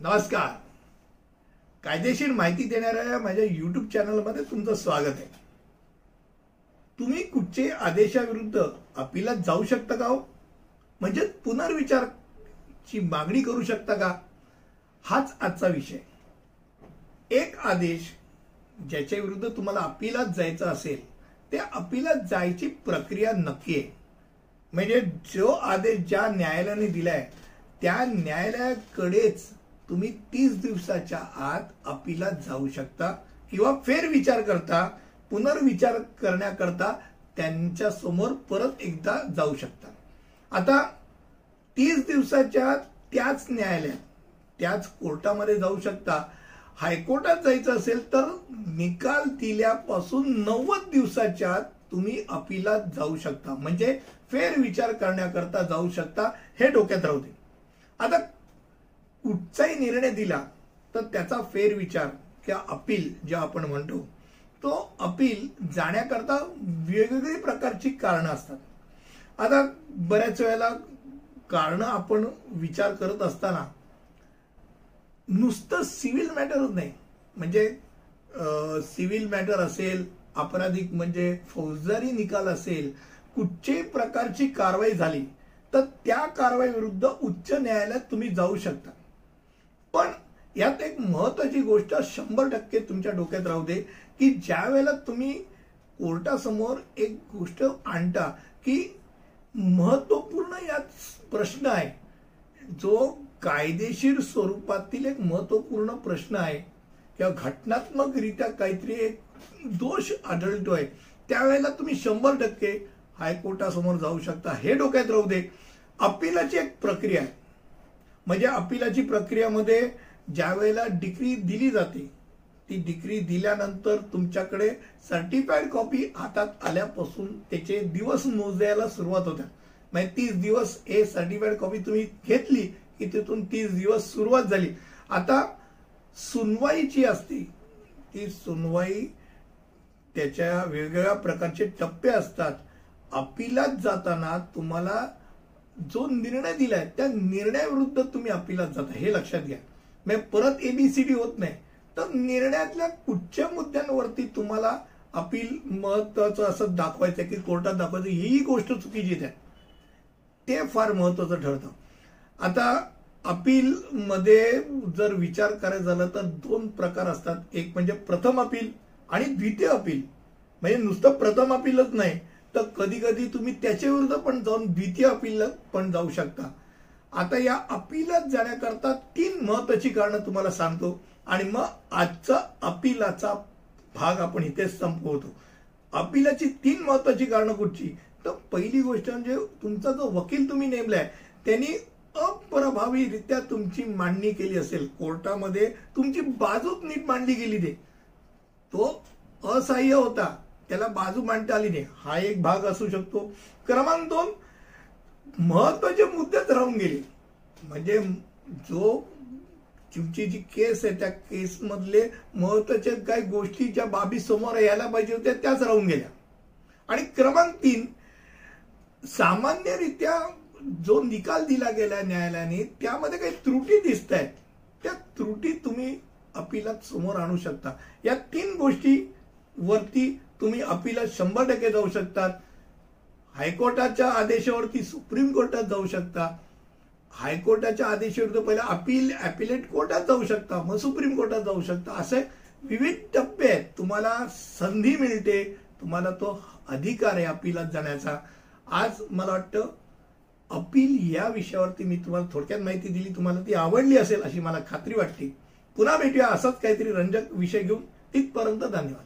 नमस्कार. कायदेशीर माहिती देणाऱ्या माझ्या युट्यूब चॅनलमध्ये तुमचं स्वागत आहे. तुम्ही कुठचे आदेशाविरुद्ध अपिलात जाऊ शकता का हो? म्हणजे पुनर्विचारची मागणी करू शकता का? हाच आजचा विषय. एक आदेश ज्याच्या विरुद्ध तुम्हाला अपिलात जायचं असेल त्या अपिलात जायची प्रक्रिया नक्की आहे. म्हणजे जो आदेश ज्या न्यायालयाने दिलाय त्या न्यायालयाकडेच तुम्ही तीस दिवसाच्या आत अपिलात जाऊ शकता किंवा फेरविचार करता पुनर्विचार करण्याकरता त्यांच्यासमोर परत एकदा जाऊ शकता. आता तीस दिवसाच्या त्याच न्यायालयात त्याच कोर्टामध्ये जाऊ शकता. हायकोर्टात जायचं असेल तर निकाल दिल्यापासून नव्वद दिवसाच्या आत तुम्ही अपिलात जाऊ शकता. म्हणजे फेरविचार करण्याकरता जाऊ शकता हे डोक्यात राहू दे. आता कुठचाही निर्णय दिला तर त्याचा फेरविचार किंवा अपील जे आपण म्हणतो तो अपील जाण्याकरता वेगवेगळी प्रकारची कारणं असतात. आता बऱ्याच वेळेला कारणं आपण विचार करत असताना नुसतं सिव्हिल मॅटरच नाही. म्हणजे सिव्हिल मॅटर असेल आपराधिक म्हणजे फौजदारी निकाल असेल कुठच्याही प्रकारची कारवाई झाली तर त्या कारवाई विरुद्ध उच्च न्यायालयात तुम्ही जाऊ शकता. यात एक महत्वाची गोष्ट शंभर टक्के तुमच्या डोक्यात राहू दे की ज्या वेळेला तुम्ही कोर्टासमोर एक गोष्ट आणता की महत्त्वपूर्ण यात प्रश्न आहे. जो कायदेशीर स्वरूपातील एक महत्त्वपूर्ण प्रश्न आहे किंवा घटनात्मकरित्या काहीतरी एक दोष आढळतोय त्यावेळेला तुम्ही शंभर टक्के हायकोर्टासमोर जाऊ शकता. हे डोक्यात राहू दे. अपिलाची एक प्रक्रिया आहे. म्हणजे अपिलाची प्रक्रियामध्ये ज्या वेळेला डिग्री दिली जाते ती डिग्री दिल्यानंतर तुमच्याकडे सर्टिफाईड कॉपी हातात आल्यापासून त्याचे दिवस मोजायला सुरुवात होत्या. म्हणजे तीस दिवस हे सर्टिफाईड कॉपी तुम्ही घेतली की तिथून तीस दिवस सुरुवात झाली. आता सुनवाई जी असते ती सुनवाई त्याच्या वेगवेगळ्या प्रकारचे टप्पे असतात. अपिलात जाताना तुम्हाला जो निर्णय दिलाय त्या निर्णयाविरुद्ध तुम्ही अपिलात जाता हे लक्षात घ्या. म्हणजे परत एबीसीडी होत नाही. तर निर्णयातल्या कुठच्या मुद्द्यांवरती तुम्हाला अपील महत्वाचं असं दाखवायचं की कोर्टात दाखवायचं ही गोष्ट चुकीची आहे. ते फार महत्वाचं ठरतं. आता अपील मध्ये जर विचार करायचा झाला तर दोन प्रकार असतात. एक म्हणजे प्रथम अपील आणि द्वितीय अपील. म्हणजे नुसतं प्रथम अपीलच नाही. तर कधी कधी तुम्ही त्याच्या विरुद्ध पण जाऊन द्वितीय अपील पण जाऊ शकता. आता या अपिलात जाण्याकरता तीन महत्वाची कारणं तुम्हाला सांगतो. आणि मग आजचा अपिलाचा भाग आपण इथे संपवतो. अपिलाची तीन महत्वाची कारणं कुठची? तर पहिली गोष्ट म्हणजे तुमचा जो वकील तुम्ही नेमलाय त्यांनी अप्रभावीरित्या तुमची मांडणी केली असेल. कोर्टामध्ये तुमची बाजूच नीट मांडली गेली ते तो असहाय्य होता. त्याला बाजू मांडता आली नाही. हा एक भाग असू शकतो. क्रमांक दोन महत्त्वाचे मुद्देच राहून गेले. म्हणजे जो तुमची जी केस आहे त्या केसमधले महत्त्वाच्या काही गोष्टी ज्या बाबी समोर यायला पाहिजे होत्या त्याच राहून गेल्या. आणि क्रमांक तीन सामान्यरित्या जो निकाल दिला गेला न्यायालयाने त्यामध्ये काही त्रुटी दिसत आहेत त्या त्रुटी तुम्ही अपिलात समोर आणू शकता. या तीन गोष्टी वरती तुम्ही अपिलात शंभर टक्के जाऊ शकतात. हायकोर्टाच्या आदेशावरती सुप्रीम कोर्टात जाऊ शकता. हायकोर्टाच्या आदेशाविरुद्ध पहिला अपील अपिलेट कोर्टात जाऊ शकता मग सुप्रीम कोर्टात जाऊ शकता. असे विविध टप्पे आहेत. तुम्हाला संधी मिळते तुम्हाला तो अधिकार आहे अपिलात जाण्याचा. आज मला वाटतं अपील या विषयावरती मी तुम्हाला थोडक्यात माहिती दिली. तुम्हाला ती आवडली असेल अशी मला खात्री वाटते. पुन्हा भेटूया. असाच काहीतरी रंजक विषय घेऊन. तिथपर्यंत धन्यवाद.